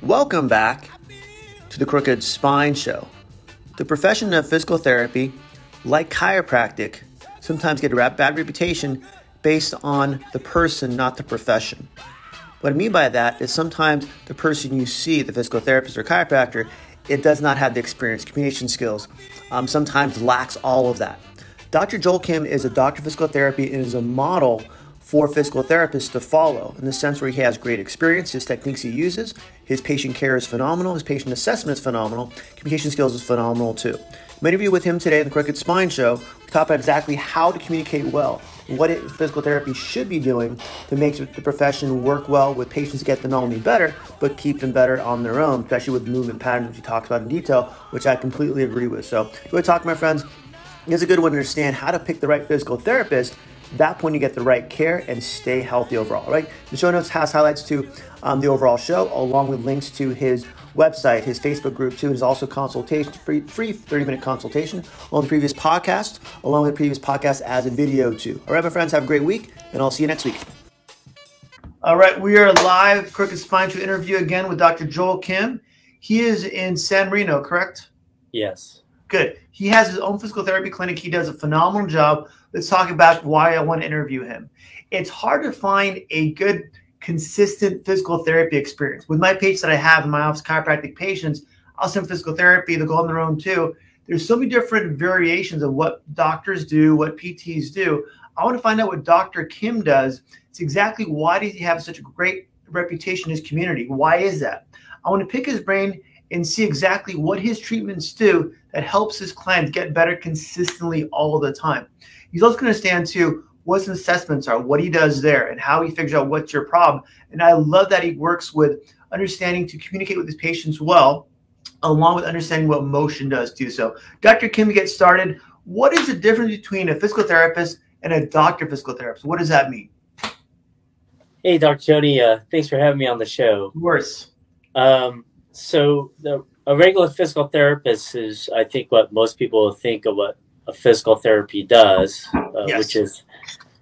Welcome back to the Crooked Spine Show. The profession of physical therapy, like chiropractic, sometimes get a bad reputation based on the person, not the profession. What I mean by that is sometimes the person you see, the physical therapist or chiropractor, it does not have the experience, communication skills, um, sometimes lacks all of that. Dr. Joel Kim is a doctor of physical therapy and is a model for physical therapists to follow in the sense where he has great experience, his techniques he uses, his patient care is phenomenal, his patient assessment is phenomenal, communication skills is phenomenal too. I'm interview with him today in the Crooked Spine Show. We talk about exactly how to communicate well, what it, physical therapy should be doing to make the profession work well with patients get them not only better, but keep them better on their own, especially with movement patterns, which he talks about in detail, which I completely agree with. So, to talk, my friends, it's a good one to understand how to pick the right physical therapist that point you get the right care and stay healthy overall, right? The show notes has highlights to um, the overall show, along with links to his website, his Facebook group too. And there's also consultation, free, free 30 minute consultation on the previous podcast, along with the previous podcast as a video too. All right, my friends, have a great week, and I'll see you next week. All right, we are live, Crooked Spine to interview again with Dr. Joel Kim. He is in San Marino, correct? Yes. Good. He has his own physical therapy clinic. He does a phenomenal job. Let's talk about why I want to interview him. It's hard to find a good, consistent physical therapy experience. With my patients that I have in my office, chiropractic patients, I'll send physical therapy, they'll go on their own too. There's so many different variations of what doctors do, what PTs do. I want to find out what Dr. Kim does. It's exactly why does he have such a great reputation in his community? Why is that? I want to pick his brain and see exactly what his treatments do that helps his clients get better consistently all the time. He's also going to stand to what his assessments are, what he does there, and how he figures out what's your problem. And I love that he works with understanding to communicate with his patients well, along with understanding what motion does too. So, Dr. Kim, to get started, what is the difference between a physical therapist and a doctor physical therapist? What does that mean? Hey, Dr. Jody, uh, thanks for having me on the show. Of course. Um, so the a regular physical therapist is, I think, what most people think of what a physical therapy does, uh, yes. which is,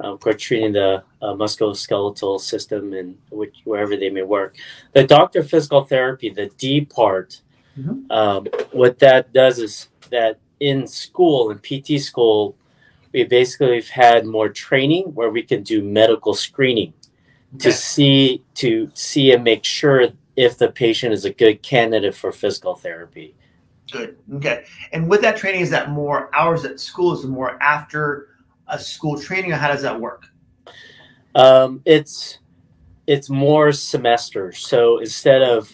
of course, treating the uh, musculoskeletal system and which, wherever they may work. The doctor physical therapy, the D part, mm-hmm. um, what that does is that in school, in PT school, we basically have had more training where we can do medical screening okay. to see to see and make sure if the patient is a good candidate for physical therapy. Good. Okay. And with that training, is that more hours at school? Is it more after a school training, or how does that work? Um, it's it's more semesters. So instead of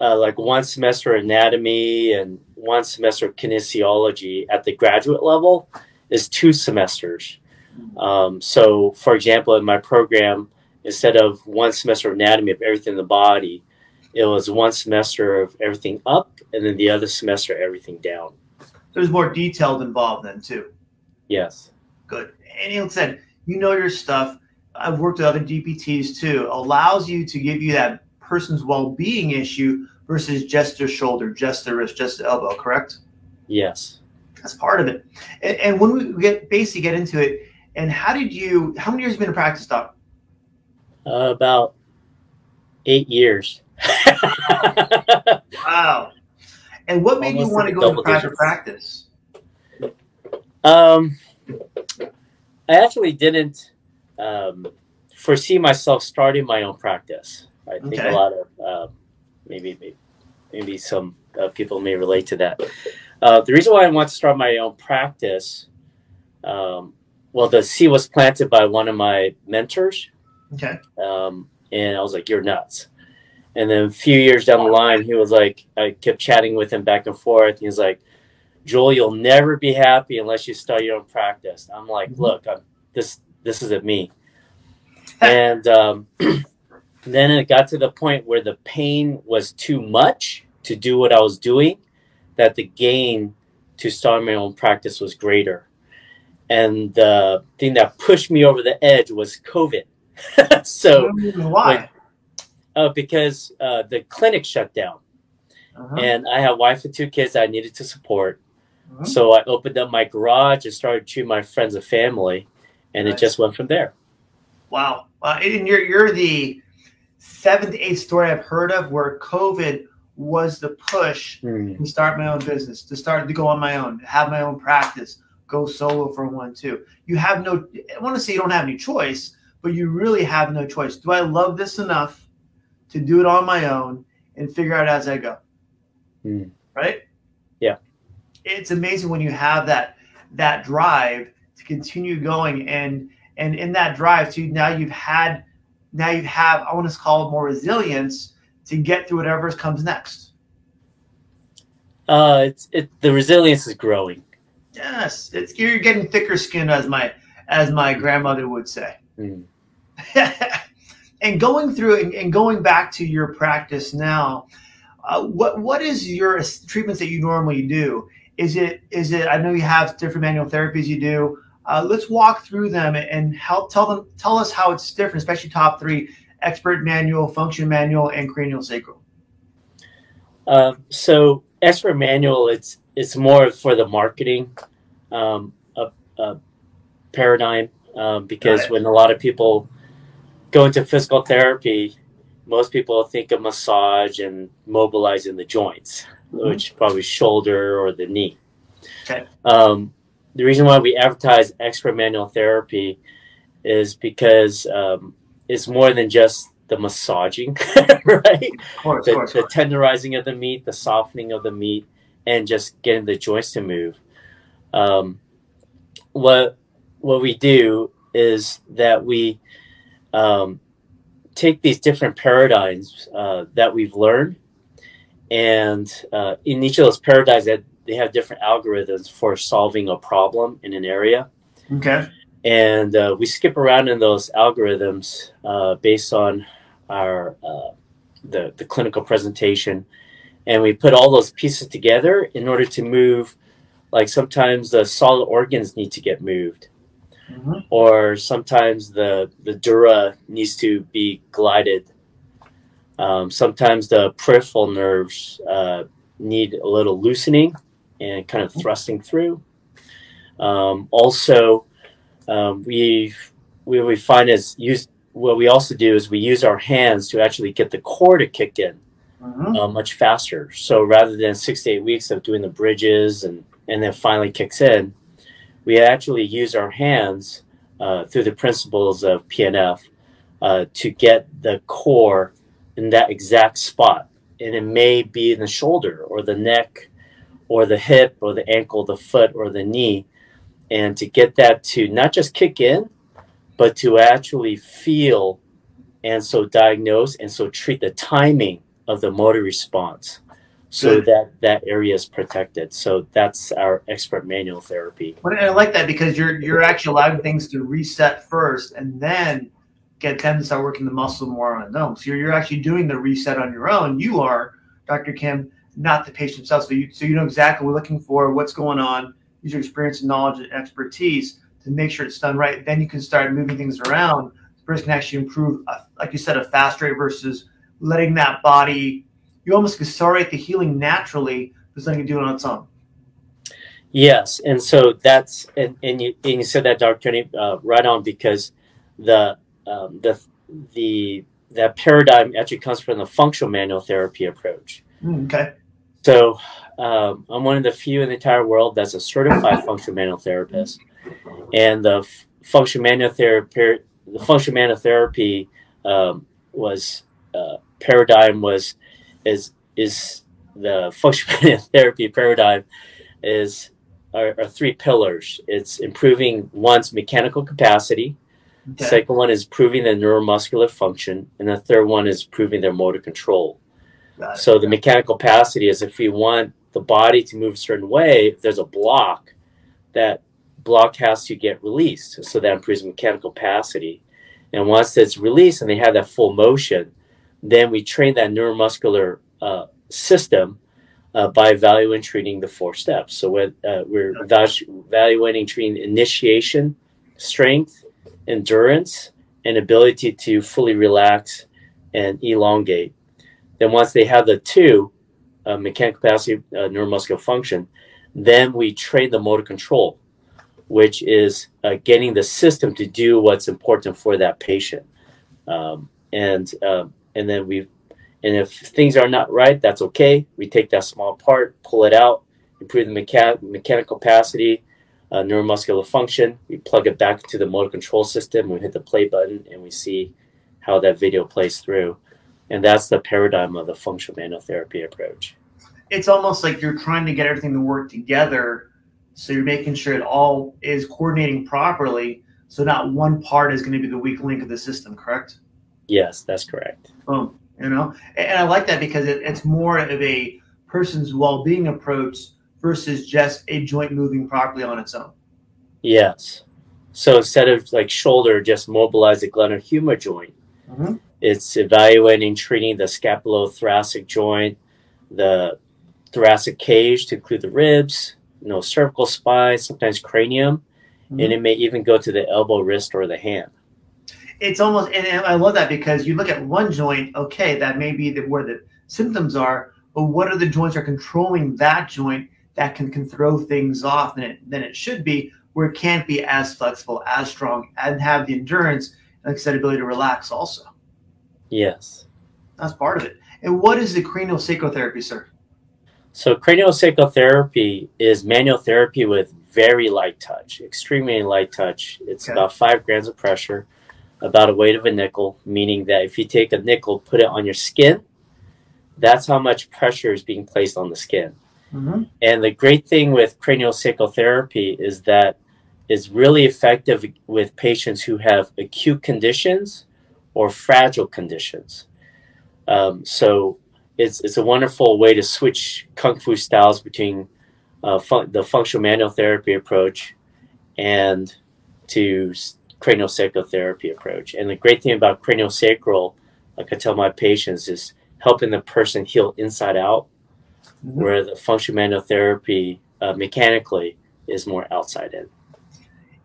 uh, like one semester anatomy and one semester kinesiology at the graduate level, is two semesters. Um, so, for example, in my program, instead of one semester anatomy of everything in the body, it was one semester of everything up and then the other semester everything down. There's more detailed involved then too. Yes. Good. And he said, you know your stuff. I've worked with other DPTs too. Allows you to give you that person's well-being issue versus just their shoulder, just their wrist, just the elbow. Correct? Yes. That's part of it. And, and when we get basically get into it, and how did you? How many years have you been in practice, doc? Uh, about eight years. Wow. And what made Almost you want to go into private practice? Um, I actually didn't um, foresee myself starting my own practice. I think a lot of uh, maybe maybe some uh, people may relate to that. Uh, the reason why I want to start my own practice, um, well, the seed was planted by one of my mentors. Okay. Um, and I was like, "You're nuts." And then a few years down the line, he was like, I kept chatting with him back and forth. He's like, Joel, you'll never be happy unless you start your own practice. I'm like, mm-hmm. look, I'm, this this isn't me. and um, then it got to the point where the pain was too much to do what I was doing, that the gain to start my own practice was greater. And the thing that pushed me over the edge was COVID. so why? Uh, because uh, the clinic shut down, uh-huh. and I had wife and two kids I needed to support. Uh-huh. So I opened up my garage and started treating my friends and family, and nice. it just went from there. Wow, uh, you're you're the seventh, eighth story I've heard of where COVID was the push mm. to start my own business, to start to go on my own, have my own practice, go solo for one, two. You have no, I want to say you don't have any choice, but you really have no choice. Do I love this enough to do it on my own and figure out as I go? Mm. Right? Yeah. It's amazing when you have that that drive to continue going and and in that drive to now you've had now you have I want to call it more resilience to get through whatever comes next. Uh, it's it the resilience is growing. Yes, it's you're getting thicker skin, as my as my grandmother would say. Mm. and going through and, and, going back to your practice now, uh, what what is your treatments that you normally do? Is it is it? I know you have different manual therapies you do. Uh, let's walk through them and help tell them tell us how it's different, especially top three: expert manual, function manual, and cranial sacral. Uh, so expert manual, it's it's more for the marketing um, a, a paradigm um, because when a lot of people go into physical therapy, most people think of massage and mobilizing the joints mm-hmm. which probably shoulder or the knee. Okay. Um, the reason why we advertise expert manual therapy is because um, it's more than just the massaging, right? Of course, the, course, the tenderizing of the meat, the softening of the meat, and just getting the joints to move. Um, what what we do is that we um, take these different paradigms uh, that we've learned. And uh, in each of those paradigms that they have different algorithms for solving a problem in an area. Okay. And uh, we skip around in those algorithms uh, based on our uh, the, the clinical presentation. And we put all those pieces together in order to move like sometimes the solid organs need to get moved mm-hmm. or sometimes the the dura needs to be glided um, sometimes the peripheral nerves uh, need a little loosening and kind of thrusting through. Um, also, um, we what we find is use what we also do is we use our hands to actually get the core to kick in mm-hmm. uh, much faster. So rather than six to eight weeks of doing the bridges and and then finally kicks in, we actually use our hands uh, through the principles of PNF uh, to get the core in that exact spot. And it may be in the shoulder or the neck or the hip or the ankle, the foot or the knee. And to get that to not just kick in, but to actually feel and so diagnose and so treat the timing of the motor response so Good. that that area is protected. So that's our expert manual therapy. Well, I like that because you're you're actually allowing things to reset first, and then get them to start working the muscle more on its own. So you're, you're actually doing the reset on your own. You are, Dr. Kim, not the patient himself. So you, so you know exactly what we're looking for, what's going on, use your experience and knowledge and expertise to make sure it's done right. Then you can start moving things around. The person can actually improve, a, like you said, a fast rate versus letting that body, you almost accelerate the healing naturally, but letting it do it on its own. Yes, and so that's and, and you and you said that, Dr. Tony, uh, right on because the um, the the that paradigm actually comes from the functional manual therapy approach. Mm, okay. So um, I'm one of the few in the entire world that's a certified functional manual therapist, and the f- functional manual therapy the functional manual therapy um, was uh, paradigm was is is the functional therapy paradigm is are, are three pillars. It's improving one's mechanical capacity, Okay. Second one is proving the neuromuscular function, and the third one is proving their motor control. So the mechanical capacity is if we want the body to move a certain way, if there's a block, that block has to get released. So that improves mechanical capacity. And once it's released and they have that full motion, then we train that neuromuscular uh, system uh, by evaluating treating the four steps. So we're, uh, we're evaluating treating initiation, strength, endurance and ability to fully relax and elongate. Then once they have the two, uh, mechanical capacity, uh, neuromuscular function, then we train the motor control, which is uh, getting the system to do what's important for that patient. Um, and uh, and then we, and if things are not right, that's okay. We take that small part, pull it out, improve the mecha- mechanical capacity, uh, neuromuscular function. We plug it back into the motor control system. We hit the play button, and we see how that video plays through. And that's the paradigm of the functional manual therapy approach. It's almost like you're trying to get everything to work together. So you're making sure it all is coordinating properly. So not one part is going to be the weak link of the system, correct? Yes, that's correct. Boom. You know, and I like that because it, it's more of a person's well-being approach versus just a joint moving properly on its own. Yes. So instead of like shoulder, just mobilize the glenohumeral joint. Mm-hmm. It's evaluating, treating the scapulothoracic joint, the thoracic cage to include the ribs, you know, cervical spine, sometimes cranium, mm-hmm. and it may even go to the elbow, wrist, or the hand. It's almost, and I love that because you look at one joint, okay, that may be the, where the symptoms are, but what are the joints are controlling that joint that can, can throw things off than it, than it should be, where it can't be as flexible, as strong, and have the endurance, like I said, ability to relax also. Yes. That's part of it. And what is the craniosacral therapy, sir? So craniosacral therapy is manual therapy with very light touch, extremely light touch. It's okay. about five grams of pressure, about a weight of a nickel, meaning that if you take a nickel, put it on your skin, that's how much pressure is being placed on the skin. Mm-hmm. And the great thing with craniosacral therapy is that it's really effective with patients who have acute conditions or fragile conditions. Um, so it's, it's a wonderful way to switch kung fu styles between uh, fun- the functional manual therapy approach and to craniosacral therapy approach. And the great thing about craniosacral, like I tell my patients, is helping the person heal inside out, mm-hmm. where the functional manual therapy uh, mechanically is more outside in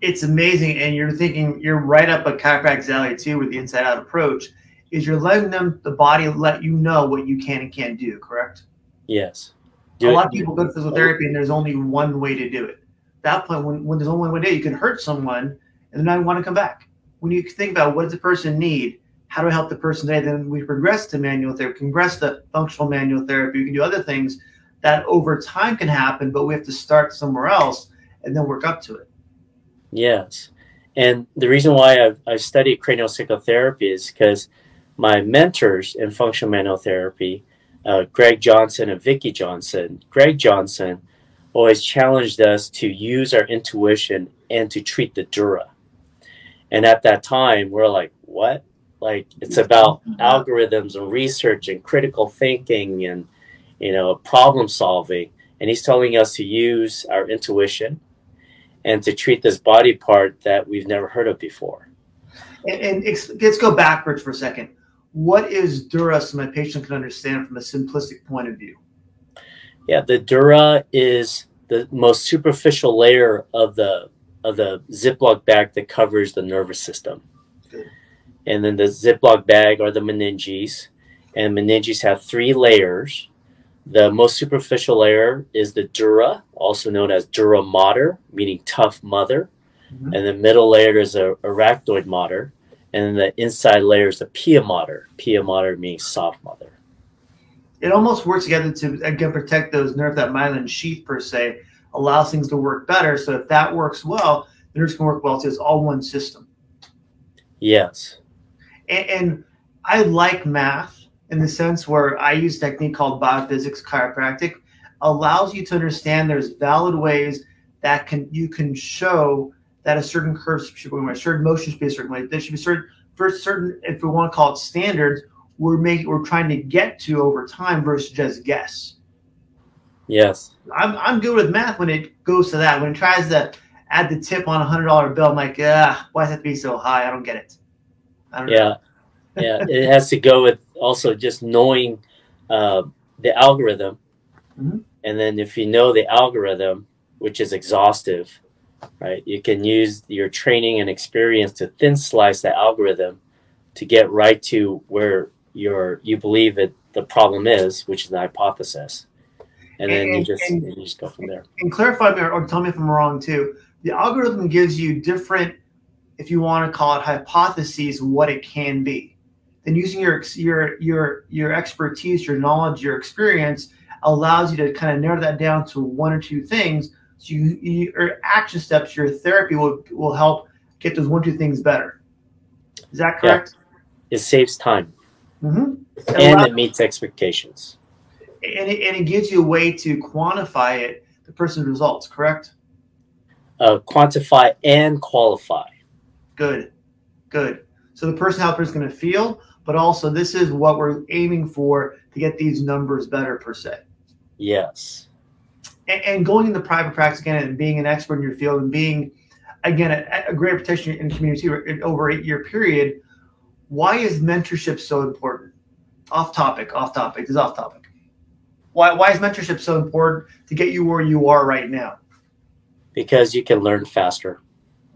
it's amazing. And you're thinking you're right up a chiropractic alley too with the inside out approach. Is you're letting them the body let you know what you can and can't do, correct? Yes. Do a lot of people go to physical therapy and there's only one way to do it. At that point, when, when there's only one way it, you can hurt someone and then I want to come back. When you think about what does the person need, how do I help the person today? Then we progress to manual therapy, progress to functional manual therapy. We can do other things that over time can happen, but we have to start somewhere else and then work up to it. Yes. And the reason why I've, I've studied craniosacral therapy is because my mentors in functional manual therapy, uh, Gregg Johnson and Vicky Johnson, Gregg Johnson always challenged us to use our intuition and to treat the dura. And at that time, we're like, what? Like it's about mm-hmm. algorithms and research and critical thinking and you know problem solving. And he's telling us to use our intuition and to treat this body part that we've never heard of before. And, and let's go backwards for a second. What is dura so my patient can understand from a simplistic point of view? Yeah, the dura is the most superficial layer of the of the Ziploc bag that covers the nervous system. And then the Ziploc bag are the meninges, and meninges have three layers the most superficial layer is the dura, also known as dura mater, meaning tough mother. Mm-hmm. And the middle layer is a arachnoid mater. And then the inside layer is the pia mater. Pia mater means soft mother. It almost works together to again protect those nerves, that myelin sheath per se, allows things to work better. So if that works well, the nerves can work well too. It's all one system. Yes. and, and I like math in the sense where I use a technique called biophysics chiropractic, allows you to understand there's valid ways that can you can show that a certain curve should be a certain motion should be a certain way. There should be certain for certain if we want to call it standards, we're making we're trying to get to over time versus just guess. Yes. I'm I'm good with math when it goes to that. When it tries to add the tip on a hundred dollar bill, I'm like, ah, why does it be so high? I don't get it. Don't yeah. Know yeah, it has to go with also just knowing uh, the algorithm, mm-hmm. and then if you know the algorithm, which is exhaustive, right? You can use your training and experience to thin slice the algorithm to get right to where your you believe it the problem is, which is the hypothesis, and, and then you just and, you just go from there. And clarify me or, or tell me if I'm wrong too. The algorithm gives you different, if you want to call it hypotheses, what it can be then using your your your your expertise, your knowledge, your experience allows you to kind of narrow that down to one or two things. So you, you your action steps, your therapy will will help get those one two things better. Is that correct? Yeah. It saves time, mm-hmm. and it meets expectations. And it, and it gives you a way to quantify it, the person's results. Correct? Uh, quantify and qualify. Good, good. So the person helper is going to feel, but also this is what we're aiming for to get these numbers better per se. Yes. And, and going into private practice again and being an expert in your field and being again a, a great protection in community over eight year period. Why is mentorship so important? Off topic, off topic. This is off topic. Why, why is mentorship so important to get you where you are right now? Because you can learn faster.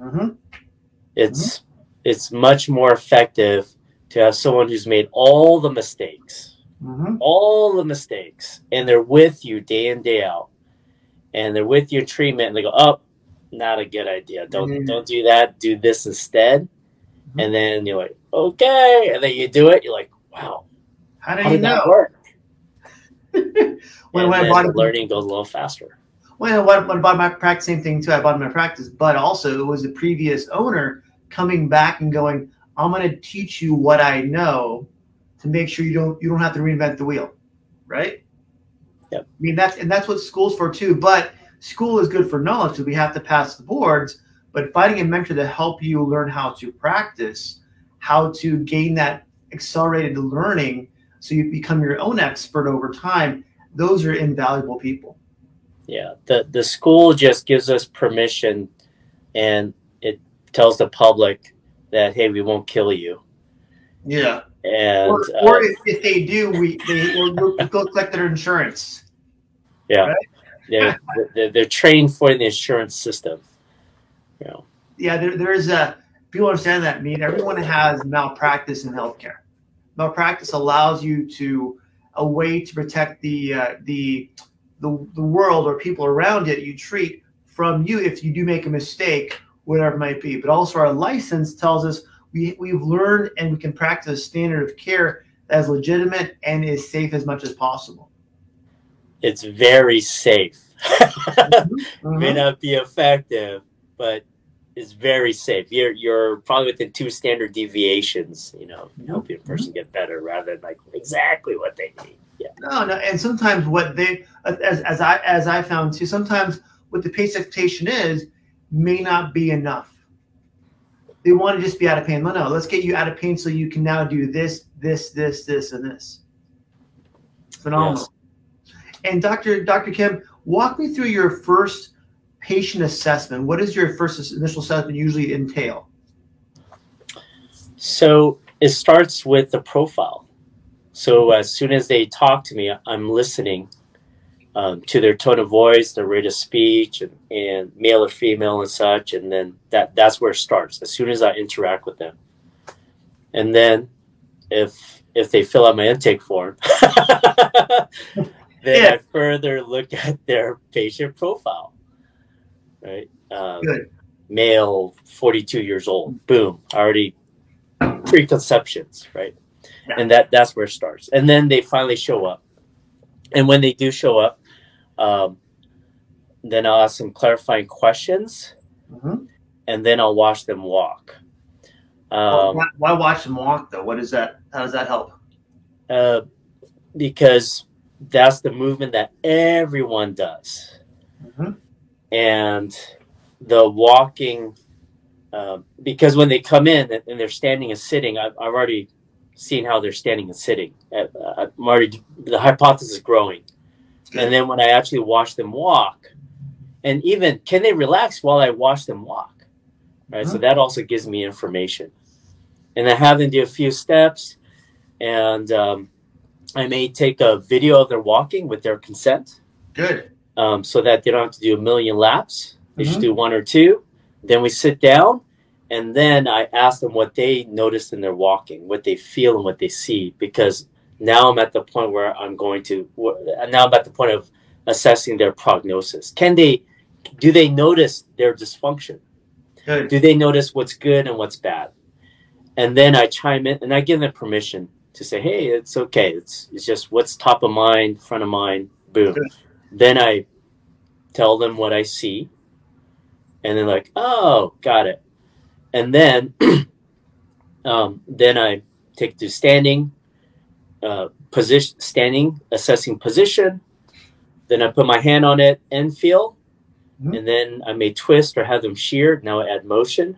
Mm-hmm. It's mm-hmm. it's much more effective to have someone who's made all the mistakes, mm-hmm. all the mistakes, and they're with you day in day out, and they're with your treatment, and they go, "Oh, not a good idea. Don't mm-hmm. don't do that. Do this instead." Mm-hmm. And then you're like, "Okay," and then you do it. You're like, "Wow, how did, how did that work?" When, when I bought learning goes a little faster. When, when, when I bought my practice, same thing too. I bought my practice, but also it was the previous owner coming back and going, I'm going to teach you what I know to make sure you don't you don't have to reinvent the wheel, right? Yep. I mean that's and that's what school's for too. But school is good for knowledge because we have to pass the boards. But finding a mentor to help you learn how to practice, how to gain that accelerated learning, so you become your own expert over time. Those are invaluable people. Yeah, the the school just gives us permission, and it tells the public that hey, we won't kill you. Yeah. And or, or uh, if, if, they do, we they will collect their insurance. Yeah. Right? They're, they're, they're trained for the insurance system. You know. Yeah, there, there is a people understand that. I mean, everyone has malpractice in healthcare. Malpractice allows you to a way to protect the uh, the the the world or people around it you treat from you if you do make a mistake whatever it might be. But also, our license tells us we, we've learned and we can practice a standard of care that is legitimate and is safe as much as possible. It's very safe. mm-hmm. May not be effective, but it's very safe. You're you're probably within two standard deviations, you know, helping a person get better rather than like exactly what they need. Yeah. No, no, and sometimes what they as as I as I found too, sometimes what the patient expectation is may not be enough. They want to just be out of pain. No, no, let's get you out of pain so you can now do this, this, this, this, and this. Phenomenal. Yes. And Dr. Dr. Kim, walk me through your first patient assessment. What does your first initial assessment usually entail? So it starts with the profile. So as soon as they talk to me, I'm listening um, to their tone of voice, their rate of speech, and, and male or female and such, and then that that's where it starts. As soon as I interact with them, and then if if they fill out my intake form, then yeah. I further look at their patient profile. Right, um, good. Male, forty-two years old. Boom, already preconceptions, right? Yeah. And that that's where it starts. And then they finally show up. And when they do show up, um, then I'll ask some clarifying questions, mm-hmm. and then I'll watch them walk. Um, why, why, watch them walk though? What does that? How does that help? Uh, because that's the movement that everyone does, mm-hmm. And the walking. Uh, because when they come in and they're standing and sitting, I've, I've already seen how they're standing and sitting. Uh, I'm already the hypothesis is growing and then when I actually watch them walk, and even can they relax while I watch them walk? Right. So that also gives me information. And I have them do a few steps, and um, I may take a video of their walking with their consent. Good. Um, so that they don't have to do a million laps. They mm-hmm. just do one or two. Then we sit down, and then I ask them what they noticed in their walking, what they feel, and what they see, because now I'm at the point where I'm going to now I'm at the point of assessing their prognosis. Can they do they notice their dysfunction? Good. Do they notice what's good and what's bad? and then I chime in and I give them permission to say, "Hey, it's okay. It's it's just what's top of mind, front of mind." Boom. Good. Then I tell them what I see, and they're like, "Oh, got it." And then, um, then I take to standing, uh, position, standing, assessing position. Then I put my hand on it and feel, mm-hmm. and then I may twist or have them sheared. Now I add motion,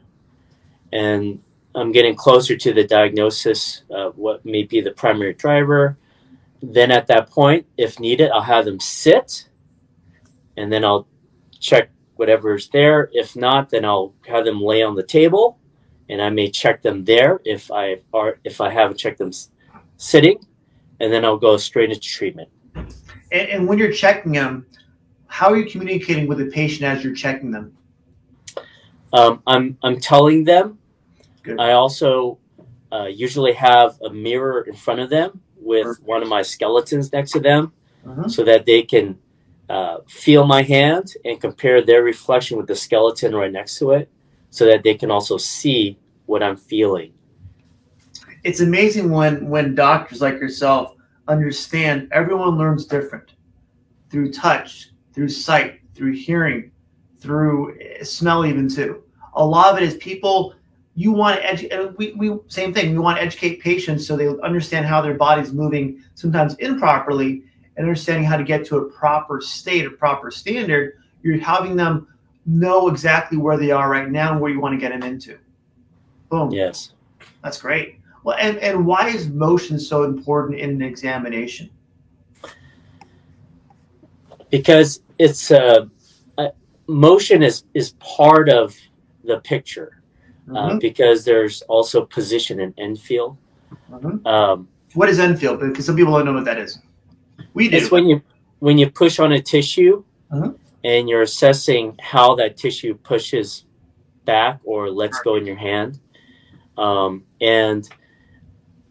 and I'm getting closer to the diagnosis of what may be the primary driver. Then at that point, if needed, I'll have them sit, and then I'll check whatever's there. If not, then I'll have them lay on the table, and I may check them there if I are if I haven't checked them sitting, and then I'll go straight into treatment. And, and when you're checking them, how are you communicating with the patient as you're checking them? Um, I'm I'm telling them. Good. I also uh, usually have a mirror in front of them with Perfect. one of my skeletons next to them, uh-huh. so that they can uh, feel my hand and compare their reflection with the skeleton right next to it so that they can also see what I'm feeling. It's amazing when when doctors like yourself understand everyone learns different through touch, through sight, through hearing, through smell even too. A lot of it is people you want to educate we, we same thing we want to educate patients so they understand how their body's moving sometimes improperly and understanding how to get to a proper state, a proper standard, you're having them know exactly where they are right now and where you want to get them into. Boom. Yes. That's great. Well, and, and why is motion so important in an examination? Because it's uh, uh motion is is part of the picture mm-hmm. uh, because there's also position and end feel. Mm-hmm. Um, what is end feel? Because some people don't know what that is. We do. It's when you when you push on a tissue uh-huh. and you're assessing how that tissue pushes back or lets go in your hand. Um, and,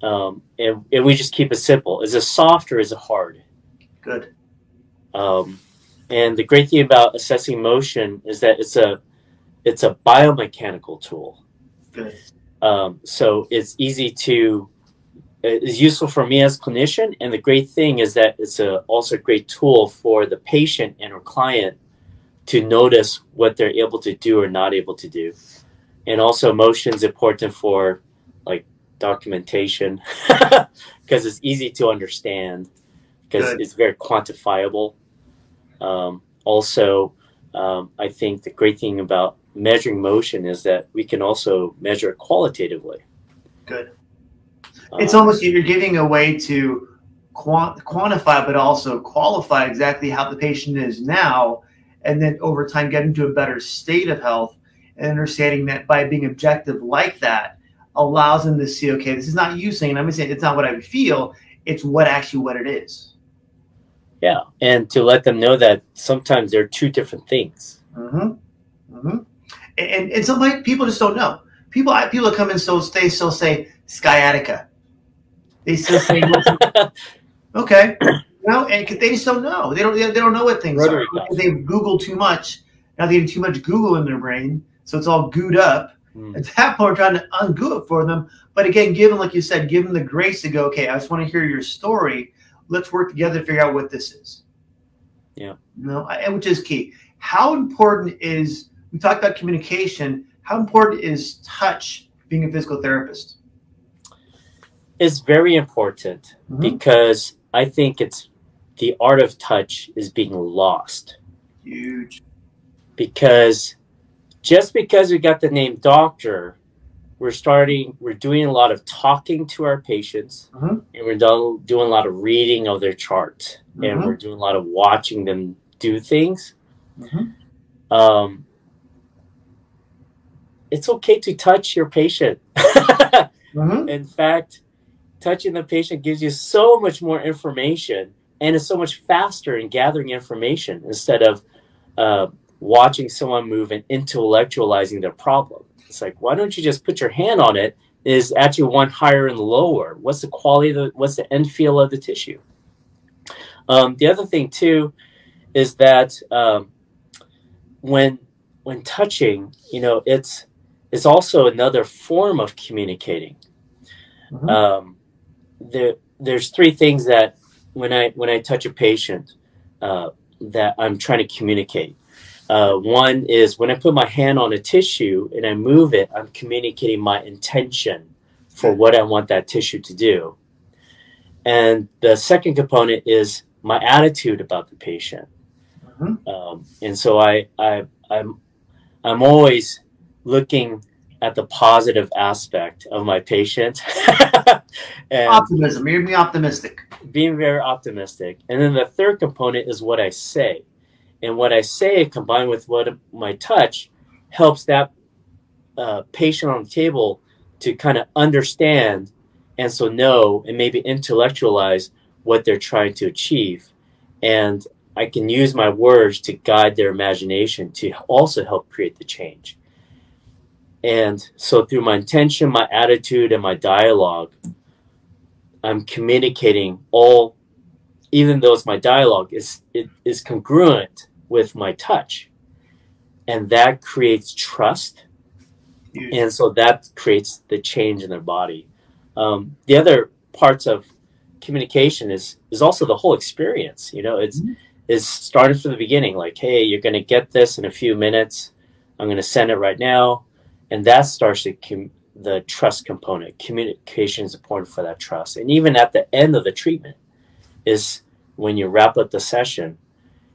um, and and we just keep it simple. Is it soft or is it hard? Good. Um, and the great thing about assessing motion is that it's a it's a biomechanical tool. Good. Um, so it's easy to is useful for me as clinician and the great thing is that it's a, also a great tool for the patient and or client to notice what they're able to do or not able to do and also motion is important for like documentation because it's easy to understand because it's very quantifiable um, also um, i think the great thing about measuring motion is that we can also measure it qualitatively good it's almost you're giving a way to quantify, but also qualify exactly how the patient is now, and then over time get into a better state of health, and understanding that by being objective like that allows them to see, okay, this is not you saying, I'm saying it's not what I feel, it's what actually what it is. Yeah, and to let them know that sometimes they're two different things. Mm-hmm. Mm-hmm. And and some people just don't know. People people come in so they still say sciatica they still say, okay, no, and they just don't know. They don't. They don't know what things Rotary are. They Google too much. Now they have too much Google in their brain, so it's all gooed up. Mm. At that point, we're trying to ungoo it for them. But again, give them, like you said, give them the grace to go. Okay, I just want to hear your story. Let's work together to figure out what this is. Yeah. You know, which is key. How important is we talked about communication? How important is touch being a physical therapist? It's very important mm-hmm. because I think it's the art of touch is being lost. Huge. Because just because we got the name doctor, we're starting, we're doing a lot of talking to our patients mm-hmm. and we're done, doing a lot of reading of their charts mm-hmm. and we're doing a lot of watching them do things. Mm-hmm. Um, it's okay to touch your patient. Mm-hmm. In fact, touching the patient gives you so much more information and it's so much faster in gathering information instead of uh, watching someone move and intellectualizing their problem. It's like, why don't you just put your hand on it? Is actually one higher and lower? What's the quality of the, what's the end feel of the tissue? Um, the other thing too is that um, when when touching, you know, it's it's also another form of communicating. Mm-hmm. Um, there, there's three things that when I when I touch a patient uh, that I'm trying to communicate. Uh, one is when I put my hand on a tissue and I move it, I'm communicating my intention for what I want that tissue to do. And the second component is my attitude about the patient. Mm-hmm. Um, and so I, I, I'm, I'm always looking at the positive aspect of my patient. Optimism. You're being optimistic. Being very optimistic. And then the third component is what I say. And what I say combined with what my touch helps that uh, patient on the table to kind of understand and so know and maybe intellectualize what they're trying to achieve. And I can use my words to guide their imagination to also help create the change. And so through my intention, my attitude, and my dialogue, I'm communicating all, even though it's my dialogue, is it is congruent with my touch. And that creates trust. And so that creates the change in their body. Um, the other parts of communication is is also the whole experience. You know, it's mm-hmm. is starting from the beginning. Like, hey, you're going to get this in a few minutes. I'm going to send it right now and that starts to com- the trust component. Communication is important for that trust, and even at the end of the treatment, is when you wrap up the session.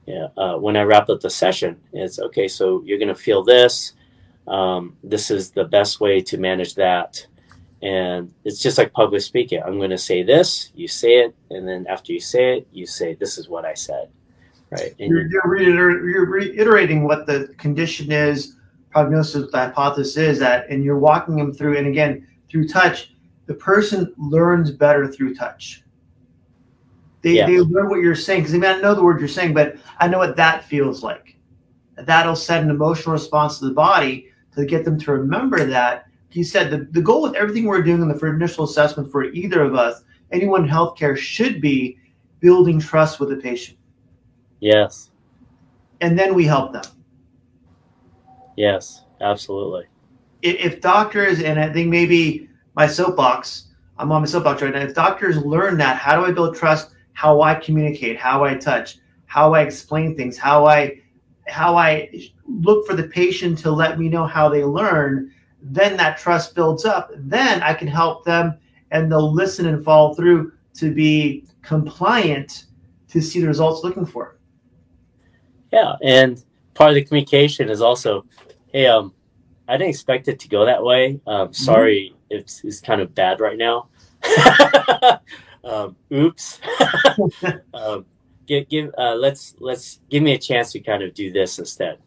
Yeah, uh, when I wrap up the session, it's okay. So you're going to feel this. Um, this is the best way to manage that. And it's just like public speaking. I'm going to say this, you say it, and then after you say it, you say, "This is what I said." Right. And you're, you're, reiter- you're reiterating what the condition is prognosis, the hypothesis is that, and you're walking them through, and again, through touch, the person learns better through touch. They, yeah. they learn what you're saying because they may not know the word you're saying, but I know what that feels like. That'll set an emotional response to the body to get them to remember that. He said the, the goal with everything we're doing in the initial assessment for either of us, anyone in healthcare, should be building trust with the patient. Yes. And then we help them. Yes, absolutely. If doctors, and I think maybe my soapbox, I'm on my soapbox right now. If doctors learn that, how do I build trust? How I communicate, how I touch, how I explain things, how I how I look for the patient to let me know how they learn, then that trust builds up. Then I can help them and they'll listen and follow through to be compliant to see the results looking for. Yeah, and part of the communication is also hey, um, I didn't expect it to go that way. Um, sorry, mm-hmm. it's, it's kind of bad right now. um, oops. um, give, give, uh, let's, let's give me a chance to kind of do this instead.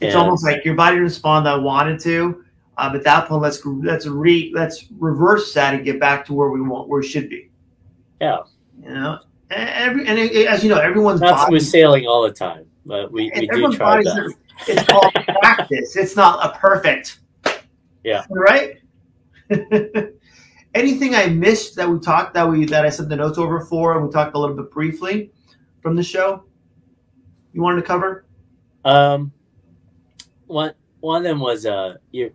It's and, almost like your body responded I wanted to. Um, at that point, let's let's re let's reverse that and get back to where we want where it should be. Yeah. You know, and every and it, as you know, everyone's not smooth sailing all the time, but we, we do try that. It's all practice. It's not a perfect. Yeah. Right. Anything I missed that we talked that we that I sent the notes over for and we talked a little bit briefly from the show? You wanted to cover? Um, one one of them was uh you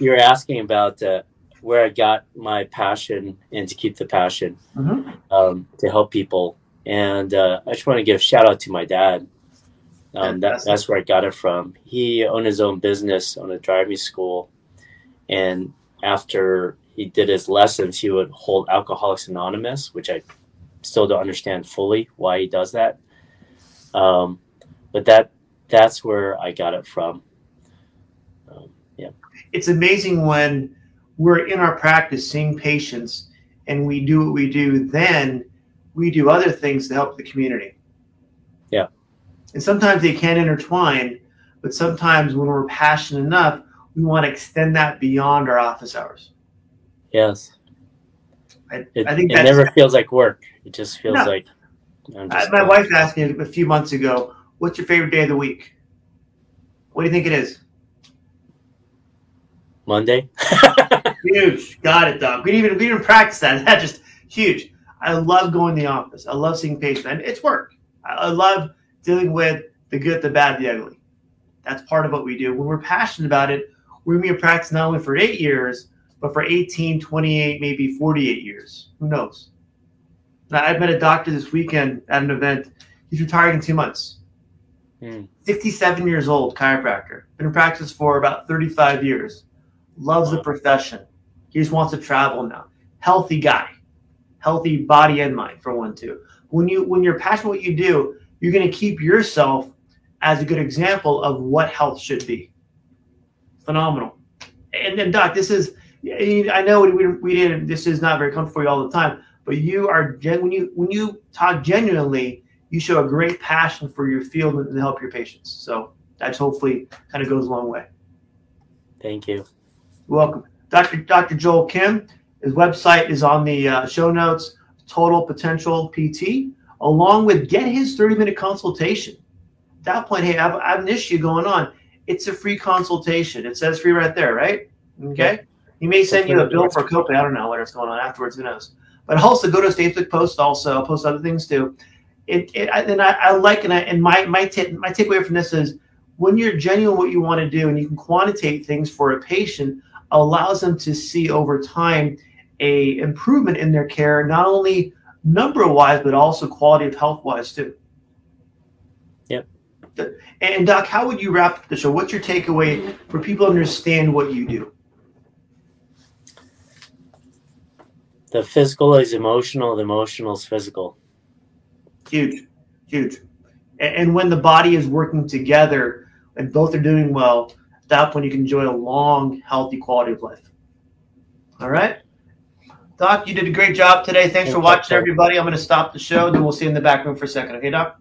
you're asking about uh, where I got my passion and to keep the passion mm-hmm. um, to help people. And uh, I just want to give a shout out to my dad. Um, that, that's where I got it from. He owned his own business, on a driving school, and after he did his lessons, he would hold Alcoholics Anonymous, which I still don't understand fully why he does that. Um, but that that's where I got it from. Um, yeah, it's amazing when we're in our practice seeing patients and we do what we do. Then we do other things to help the community. And sometimes they can intertwine, but sometimes when we're passionate enough, we want to extend that beyond our office hours. Yes. I, it, I think it never feels like work. It just feels no. like. Just my wife asked me a few months ago, "What's your favorite day of the week?" What do you think it is? Monday. huge. Got it, Doc. We didn't even we didn't practice that. That's just huge. I love going to the office. I love seeing patients. And it's work. I love dealing with the good, the bad, the ugly. That's part of what we do. When we're passionate about it, we may practice not only for eight years, but for 18, 28, maybe 48 years. Who knows? Now, I met a doctor this weekend at an event. He's retiring in two months. Mm. 67 years old, chiropractor. Been in practice for about 35 years. Loves the profession. He just wants to travel now. Healthy guy. Healthy body and mind, for one, too. When you when you're passionate what you do, you're going to keep yourself as a good example of what health should be. Phenomenal. And then, Doc, this is I know we, we didn't. This is not very comfortable for you all the time, but you are when you when you talk genuinely, you show a great passion for your field and help your patients. So that's hopefully kind of goes a long way. Thank you. welcome, Dr. Dr. Joel Kim. His website is on the uh, show notes. Total Potential PT, along with get his 30 minute consultation. At that point, hey, I have, I have an issue going on. It's a free consultation. It says free right there, right? Okay. He may send you a bill for a copay. I don't know what's going on afterwards. Who knows? But also go to his Facebook post. Also, post other things too. It, it and I, I like and I and my my t- my takeaway from this is when you're genuine what you want to do and you can quantitate things for a patient allows them to see over time a improvement in their care, not only number wise but also quality of health wise too. Yep. And Doc, how would you wrap the show? What's your takeaway for people to understand what you do? the physical is emotional, the emotional is physical. Huge, huge. And when the body is working together and both are doing well, at that point you can enjoy a long, healthy quality of life. All right. Doc, you did a great job today. Thanks for watching, everybody. I'm going to stop the show, then we'll see you in the back room for a second. Okay, Doc?